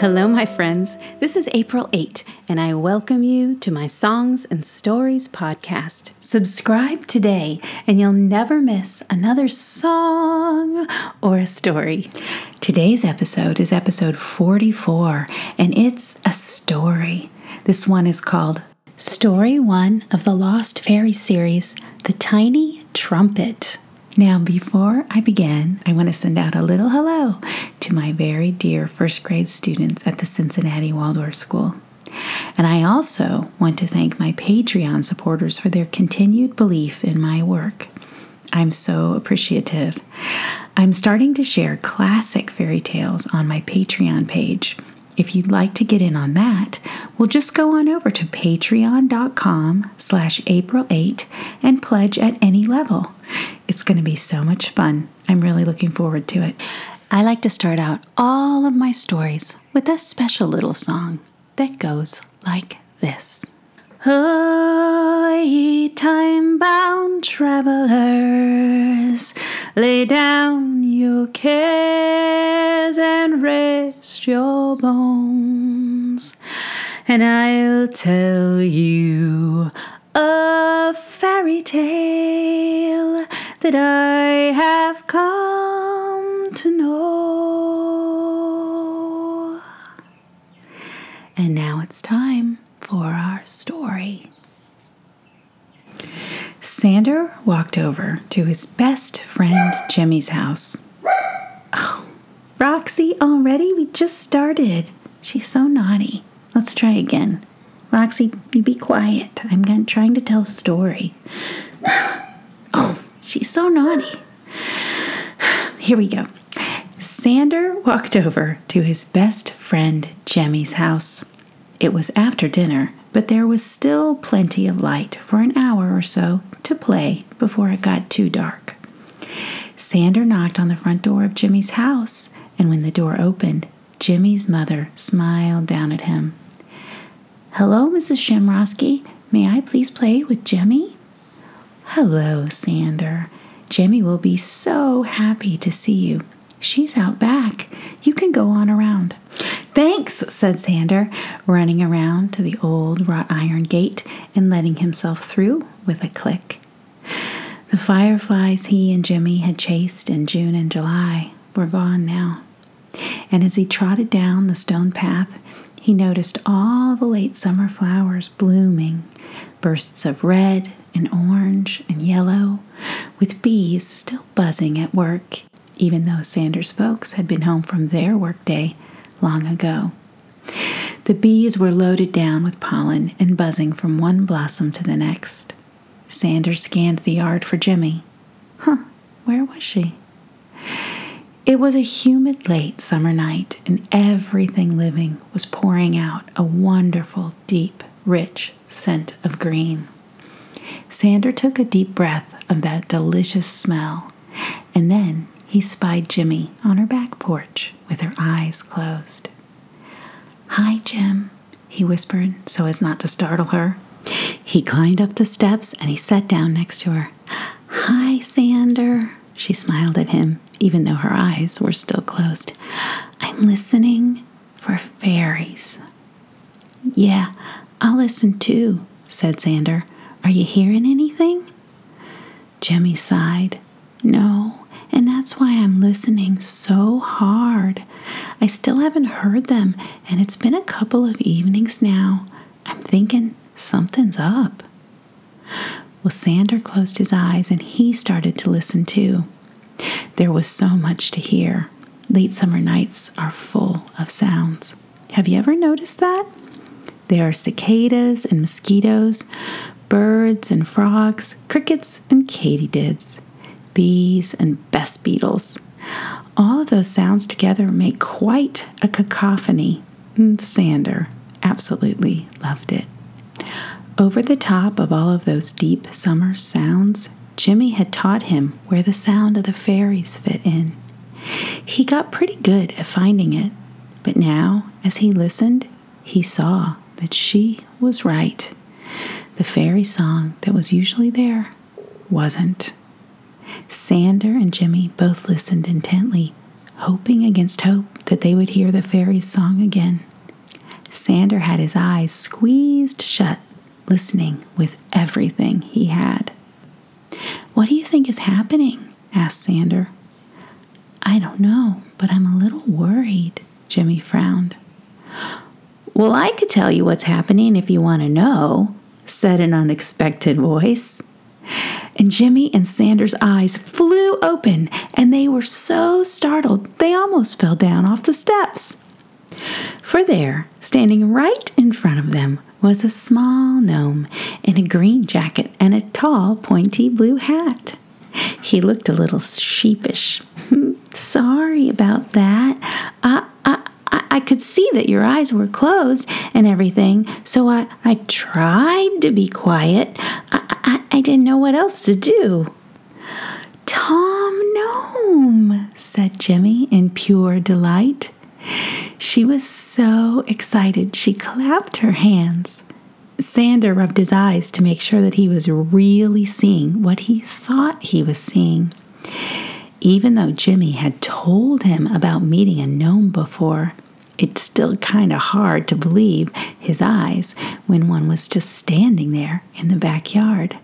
Hello, my friends. This is April 8, and I welcome you to my Songs and Stories podcast. Subscribe today, and you'll never miss another song or a story. Today's episode is episode 44, and it's a story. This one is called Story 1 of the Lost Fairy series The Tiny Trumpet. Now, before I begin, I want to send out a little hello to my very dear first grade students at the Cincinnati Waldorf School. And I also want to thank my Patreon supporters for their continued belief in my work. I'm so appreciative. I'm starting to share classic fairy tales on my Patreon page. If you'd like to get in on that, well, just go on over to patreon.com slash April8 and pledge at any level. It's going to be so much fun. I'm really looking forward to it. I like to start out all of my stories with a special little song that goes like this. Oh, ye time bound travelers, lay down your cares and rest your bones, and I'll tell you a fairy tale that I have come to know. And now it's time for our story. Sander walked over to his best friend Jimmy's house. Roxy, already? We just started. She's so naughty. Let's try again. Roxy, you be quiet. I'm trying to tell a story. Oh, she's so naughty. Here we go. Sander walked over to his best friend Jemmy's house. It was after dinner, but there was still plenty of light for an hour or so to play before it got too dark. Sander knocked on the front door of Jimmy's house, and when the door opened, Jimmy's mother smiled down at him. Hello, Mrs. Shamrosky. May I please play with Jimmy? Hello, Sander. Jimmy will be so happy to see you. She's out back. You can go on around. Thanks, said Sander, running around to the old wrought iron gate and letting himself through with a click. The fireflies he and Jimmy had chased in June and July were gone now. And as he trotted down the stone path, he noticed all the late summer flowers blooming, bursts of red and orange and yellow, with bees still buzzing at work, even though Sander's folks had been home from their workday long ago. The bees were loaded down with pollen and buzzing from one blossom to the next. Sanders scanned the yard for Jimmy. Huh, where was she? It was a humid late summer night, and everything living was pouring out a wonderful, deep, rich scent of green. Sander took a deep breath of that delicious smell, and then he spied Jimmy on her back porch with her eyes closed. Hi, Jim, he whispered so as not to startle her. He climbed up the steps and he sat down next to her. Hi, Sander, she smiled at him even though her eyes were still closed. I'm listening for fairies. Yeah, I'll listen too, said Sander. Are you hearing anything? Jemmy sighed. No, and that's why I'm listening so hard. I still haven't heard them, and it's been a couple of evenings now. I'm thinking something's up. Well, Sander closed his eyes and he started to listen too. There was so much to hear. Late summer nights are full of sounds. Have you ever noticed that? There are cicadas and mosquitoes, birds and frogs, crickets and katydids, bees and best beetles. All of those sounds together make quite a cacophony. And Sander absolutely loved it. Over the top of all of those deep summer sounds, Jimmy had taught him where the sound of the fairies fit in. He got pretty good at finding it, but now, as he listened, he saw that she was right. The fairy song that was usually there wasn't. Sander and Jimmy both listened intently, hoping against hope that they would hear the fairy's song again. Sander had his eyes squeezed shut, listening with everything he had. What do you think is happening? asked Sander. I don't know, but I'm a little worried, Jimmy frowned. Well, I could tell you what's happening if you want to know, said an unexpected voice. And Jimmy and Sander's eyes flew open, and they were so startled they almost fell down off the steps. For there, standing right in front of them, was a small gnome in a green jacket and a tall, pointy blue hat. He looked a little sheepish. Hmm, sorry about that. I, I, I could see that your eyes were closed and everything, so I, I tried to be quiet. I, I, I didn't know what else to do. Tom Gnome, said Jimmy in pure delight. She was so excited she clapped her hands. Sander rubbed his eyes to make sure that he was really seeing what he thought he was seeing. Even though Jimmy had told him about meeting a gnome before, it's still kind of hard to believe his eyes when one was just standing there in the backyard.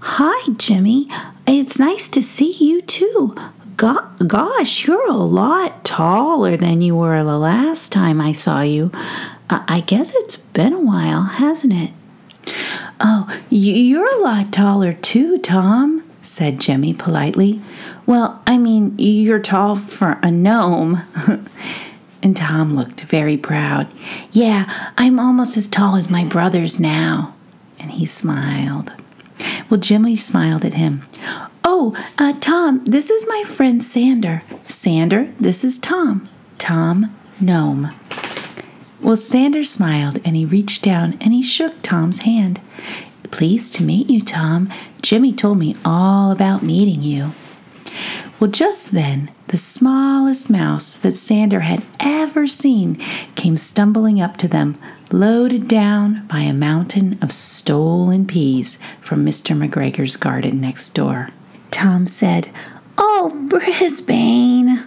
Hi, Jimmy. It's nice to see you too. Go- gosh, you're a lot taller than you were the last time I saw you. I, I guess it's been a while, hasn't it? Oh, you're a lot taller too, Tom, said Jimmy politely. Well, I mean, you're tall for a gnome. and Tom looked very proud. Yeah, I'm almost as tall as my brothers now. And he smiled. Well, Jimmy smiled at him. Oh, uh, Tom, this is my friend Sander. Sander, this is Tom. Tom, gnome. Well, Sander smiled and he reached down and he shook Tom's hand. Pleased to meet you, Tom. Jimmy told me all about meeting you. Well, just then, the smallest mouse that Sander had ever seen came stumbling up to them, loaded down by a mountain of stolen peas from Mr. McGregor's garden next door. Tom said, Oh, Brisbane!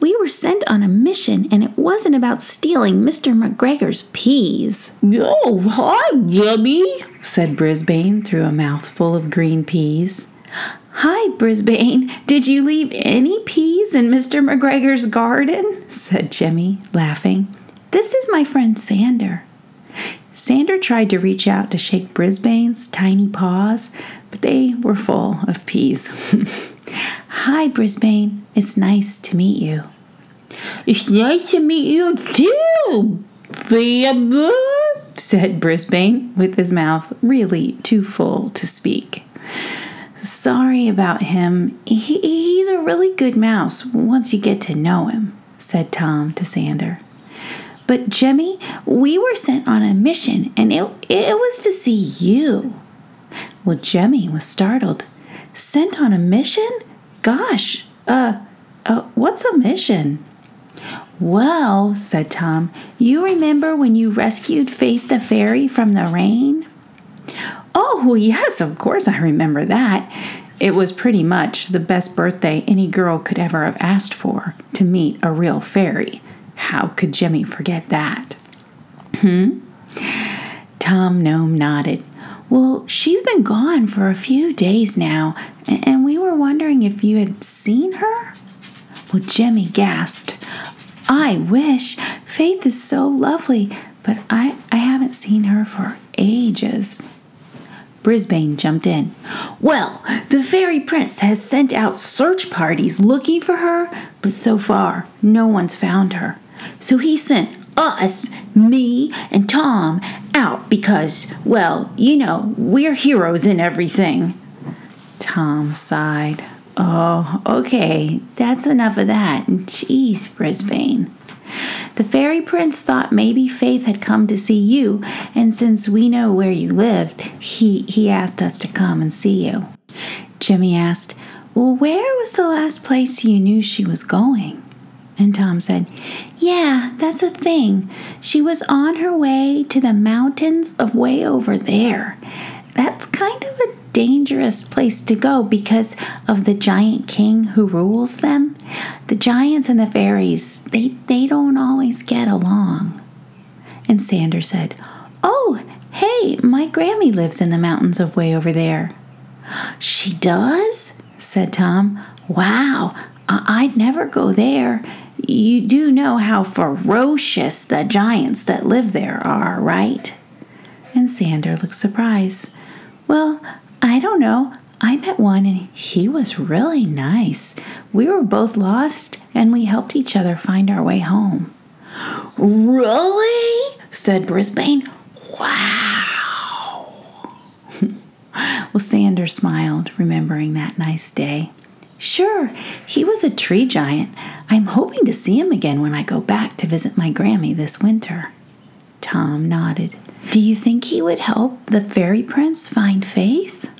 We were sent on a mission and it wasn't about stealing Mr. McGregor's peas. Oh, hi, Jimmy, said Brisbane through a mouthful of green peas. Hi, Brisbane. Did you leave any peas in Mr. McGregor's garden? said Jimmy, laughing. This is my friend Sander. Sander tried to reach out to shake Brisbane's tiny paws, but they were full of peas. Hi, Brisbane. It's nice to meet you. It's nice to meet you too, Bamba, said Brisbane, with his mouth really too full to speak. Sorry about him. He, he's a really good mouse once you get to know him, said Tom to Sander. But Jimmy, we were sent on a mission and it, it was to see you. Well, Jemmy was startled. Sent on a mission? Gosh, uh, uh, what's a mission? Well, said Tom, you remember when you rescued Faith the fairy from the rain? Oh, yes, of course I remember that. It was pretty much the best birthday any girl could ever have asked for to meet a real fairy. How could Jimmy forget that? Hmm? Tom Gnome nodded. Well, she's been gone for a few days now, and we were wondering if you had seen her? Well, Jimmy gasped. I wish. Faith is so lovely, but I, I haven't seen her for ages. Brisbane jumped in. Well, the fairy prince has sent out search parties looking for her, but so far no one's found her. So he sent us, me and Tom, out because, well, you know, we're heroes in everything. Tom sighed. Oh, okay, that's enough of that. Jeez, Brisbane. The fairy prince thought maybe Faith had come to see you, and since we know where you lived, he, he asked us to come and see you. Jimmy asked, Well, where was the last place you knew she was going? And Tom said, Yeah, that's a thing. She was on her way to the mountains of way over there. That's kind of a dangerous place to go because of the giant king who rules them. the giants and the fairies, they, they don't always get along. And Sander said, Oh, hey, my Grammy lives in the mountains of way over there. She does? said Tom. Wow, I'd never go there. You do know how ferocious the giants that live there are, right? And Sander looked surprised. Well, I don't know. I met one and he was really nice. We were both lost and we helped each other find our way home. Really? said Brisbane. Wow. well, Sander smiled, remembering that nice day. Sure, he was a tree giant. I'm hoping to see him again when I go back to visit my Grammy this winter. Tom nodded. Do you think he would help the fairy prince find faith?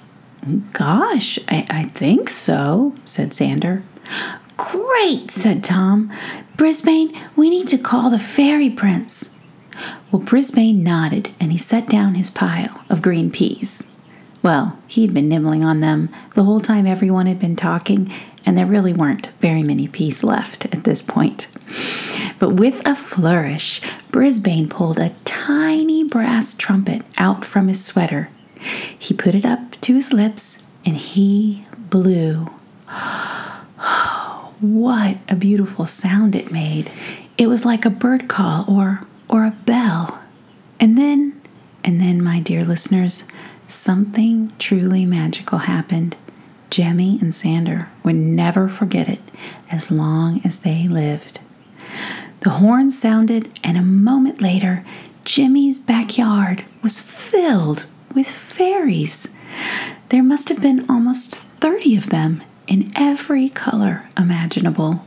Gosh, I, I think so, said Sander. Great, said Tom. Brisbane, we need to call the fairy prince. Well, Brisbane nodded and he set down his pile of green peas. Well, he'd been nibbling on them the whole time everyone had been talking, and there really weren't very many peas left at this point. But with a flourish, Brisbane pulled a tiny brass trumpet out from his sweater. He put it up to his lips and he blew. what a beautiful sound it made! It was like a bird call or or a bell. And then, and then, my dear listeners, something truly magical happened. Jemmy and Sander would never forget it as long as they lived. The horn sounded, and a moment later, Jimmy's backyard was filled with fairies. There must have been almost 30 of them in every color imaginable.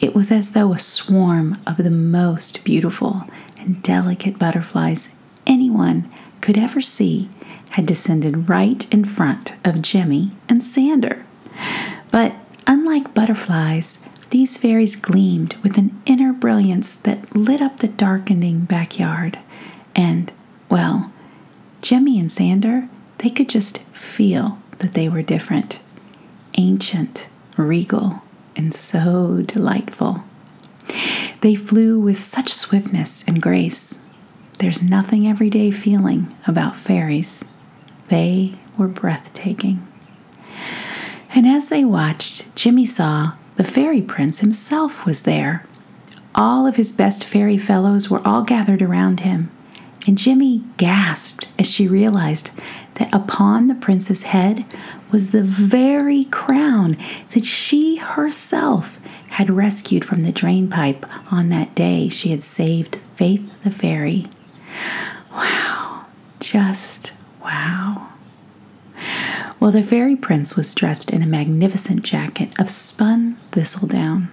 It was as though a swarm of the most beautiful and delicate butterflies anyone could ever see had descended right in front of Jimmy and Sander. But unlike butterflies, these fairies gleamed with an inner brilliance that lit up the darkening backyard. And, well, Jimmy and Sander, they could just feel that they were different ancient, regal, and so delightful. They flew with such swiftness and grace. There's nothing everyday feeling about fairies. They were breathtaking. And as they watched, Jimmy saw the fairy prince himself was there. All of his best fairy fellows were all gathered around him, and Jimmy gasped as she realized that upon the prince's head was the very crown that she herself had rescued from the drain pipe on that day she had saved Faith the fairy. Wow, just wow. Well, the fairy prince was dressed in a magnificent jacket of spun thistledown,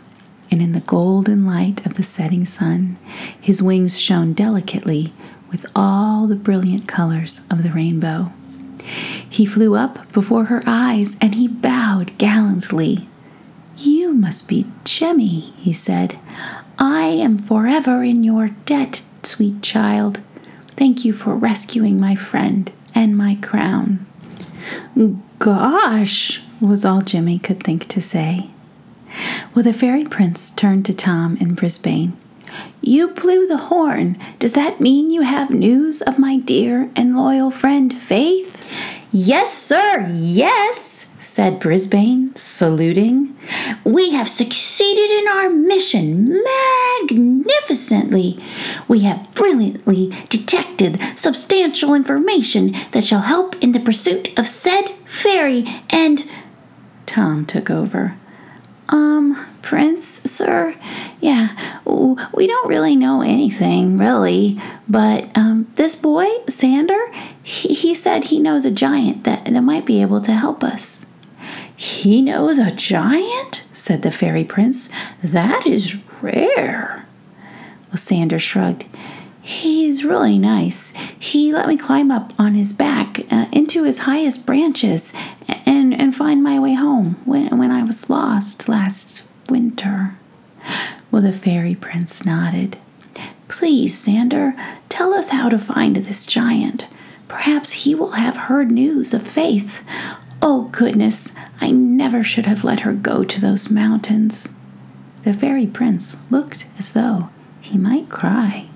and in the golden light of the setting sun, his wings shone delicately with all the brilliant colors of the rainbow. He flew up before her eyes and he bowed gallantly. You must be Jemmy, he said. I am forever in your debt, sweet child. Thank you for rescuing my friend and my crown. Gosh, was all Jimmy could think to say. Well, the fairy prince turned to Tom in Brisbane. You blew the horn. Does that mean you have news of my dear and loyal friend Faith? Yes, sir, yes, said Brisbane, saluting. We have succeeded in our mission magnificently. We have brilliantly detected substantial information that shall help in the pursuit of said fairy, and Tom took over. Um, Prince, sir? Yeah, we don't really know anything, really. But um, this boy, Sander, he, he said he knows a giant that, that might be able to help us. He knows a giant? said the fairy prince. That is rare. Well, Sander shrugged. He's really nice. He let me climb up on his back uh, into his highest branches and, and find my way home when, when I was lost last winter. Well, the fairy prince nodded. Please, Sander, tell us how to find this giant. Perhaps he will have heard news of Faith. Oh, goodness, I never should have let her go to those mountains. the fairy prince looked as though he might cry.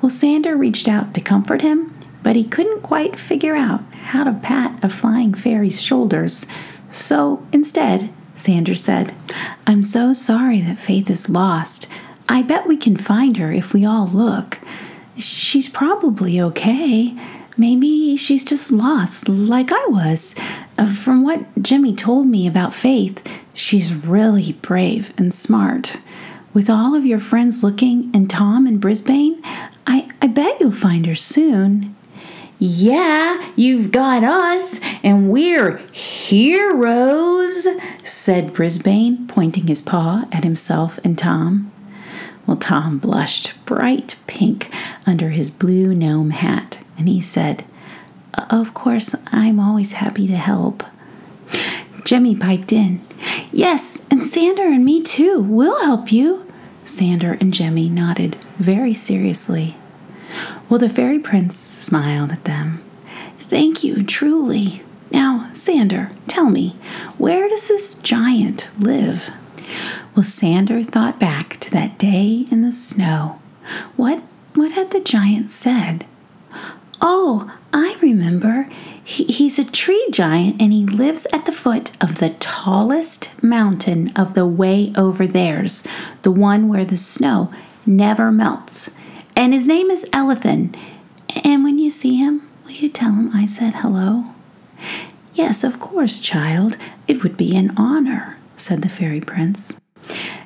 Well, Sander reached out to comfort him, but he couldn't quite figure out how to pat a flying fairy's shoulders. So instead, Sander said, I'm so sorry that Faith is lost. I bet we can find her if we all look. She's probably okay. Maybe she's just lost, like I was. Uh, from what Jimmy told me about Faith, she's really brave and smart. With all of your friends looking and Tom in Brisbane, I, I bet you'll find her soon. Yeah, you've got us, and we're heroes, said Brisbane, pointing his paw at himself and Tom. Well, Tom blushed bright pink under his blue gnome hat, and he said, Of course, I'm always happy to help. Jimmy piped in, Yes, and Sander and me too. We'll help you. Sander and Jemmy nodded very seriously. Well, the fairy prince smiled at them. Thank you, truly. Now, Sander, tell me, where does this giant live? Well, Sander thought back to that day in the snow. What what had the giant said? Oh, I remember. He, he's a tree giant and he lives at the foot of the tallest mountain of the way over theirs, the one where the snow never melts and his name is Elethan. And when you see him, will you tell him I said hello? Yes, of course, child. It would be an honor, said the fairy prince.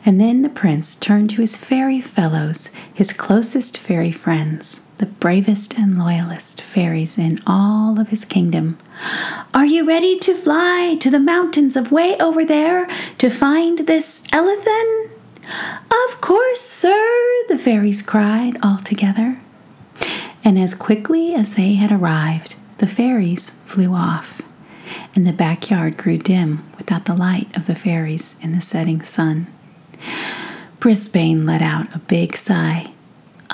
And then the prince turned to his fairy fellows, his closest fairy friends, the bravest and loyalest fairies in all of his kingdom. Are you ready to fly to the mountains of way over there to find this Elethan? Of course, sir, the fairies cried all together. And as quickly as they had arrived, the fairies flew off, and the backyard grew dim without the light of the fairies in the setting sun. Brisbane let out a big sigh.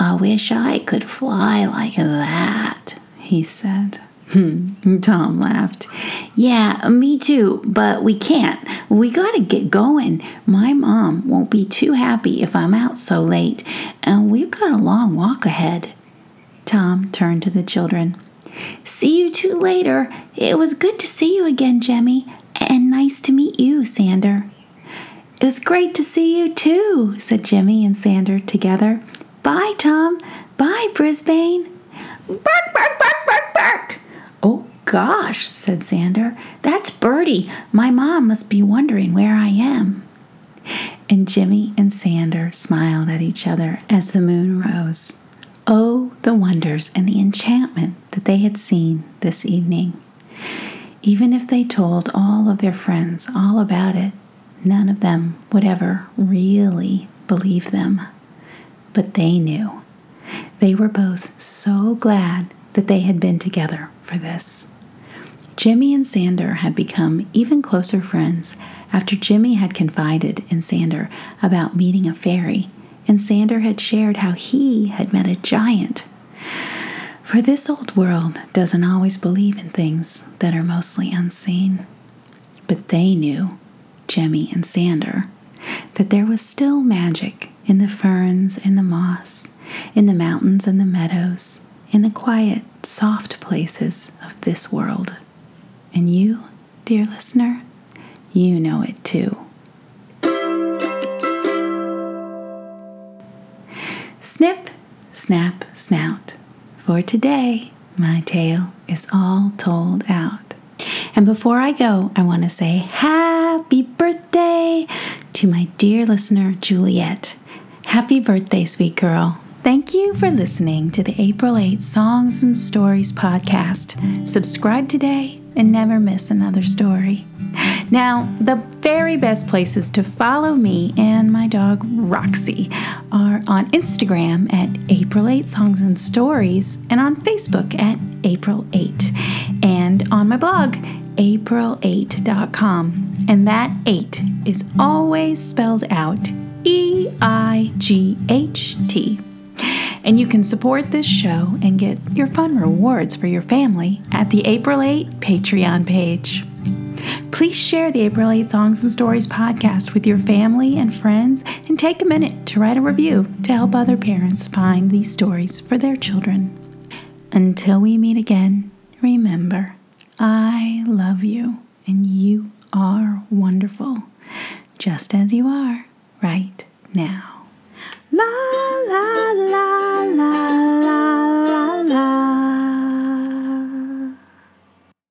I wish I could fly like that, he said. Hmm. Tom laughed. Yeah, me too, but we can't. We gotta get going. My mom won't be too happy if I'm out so late, and we've got a long walk ahead. Tom turned to the children. See you two later. It was good to see you again, Jemmy, and nice to meet you, Sander. It was great to see you too, said Jimmy and Sander together. Bye, Tom. Bye, Brisbane. Bark, bark, bark, bark, bark. Oh gosh, said Sander. That's Bertie. My mom must be wondering where I am. And Jimmy and Sander smiled at each other as the moon rose. Oh, the wonders and the enchantment that they had seen this evening. Even if they told all of their friends all about it, none of them would ever really believe them. But they knew. They were both so glad that they had been together for this. Jimmy and Sander had become even closer friends after Jimmy had confided in Sander about meeting a fairy, and Sander had shared how he had met a giant. For this old world doesn't always believe in things that are mostly unseen. But they knew, Jimmy and Sander, that there was still magic in the ferns and the moss, in the mountains and the meadows, in the quiet, soft places of this world. And you, dear listener, you know it too. Snip, snap, snout. For today, my tale is all told out. And before I go, I want to say happy birthday to my dear listener, Juliet. Happy birthday, sweet girl. Thank you for listening to the April 8 Songs and Stories podcast. Subscribe today and never miss another story. Now, the very best places to follow me and my dog Roxy are on Instagram at April 8 Songs and Stories and on Facebook at April 8 and on my blog april8.com. And that 8 is always spelled out E I G H T. And you can support this show and get your fun rewards for your family at the April 8 Patreon page. Please share the April 8 Songs and Stories podcast with your family and friends and take a minute to write a review to help other parents find these stories for their children. Until we meet again, remember, I love you and you are wonderful, just as you are right now. La la la la la.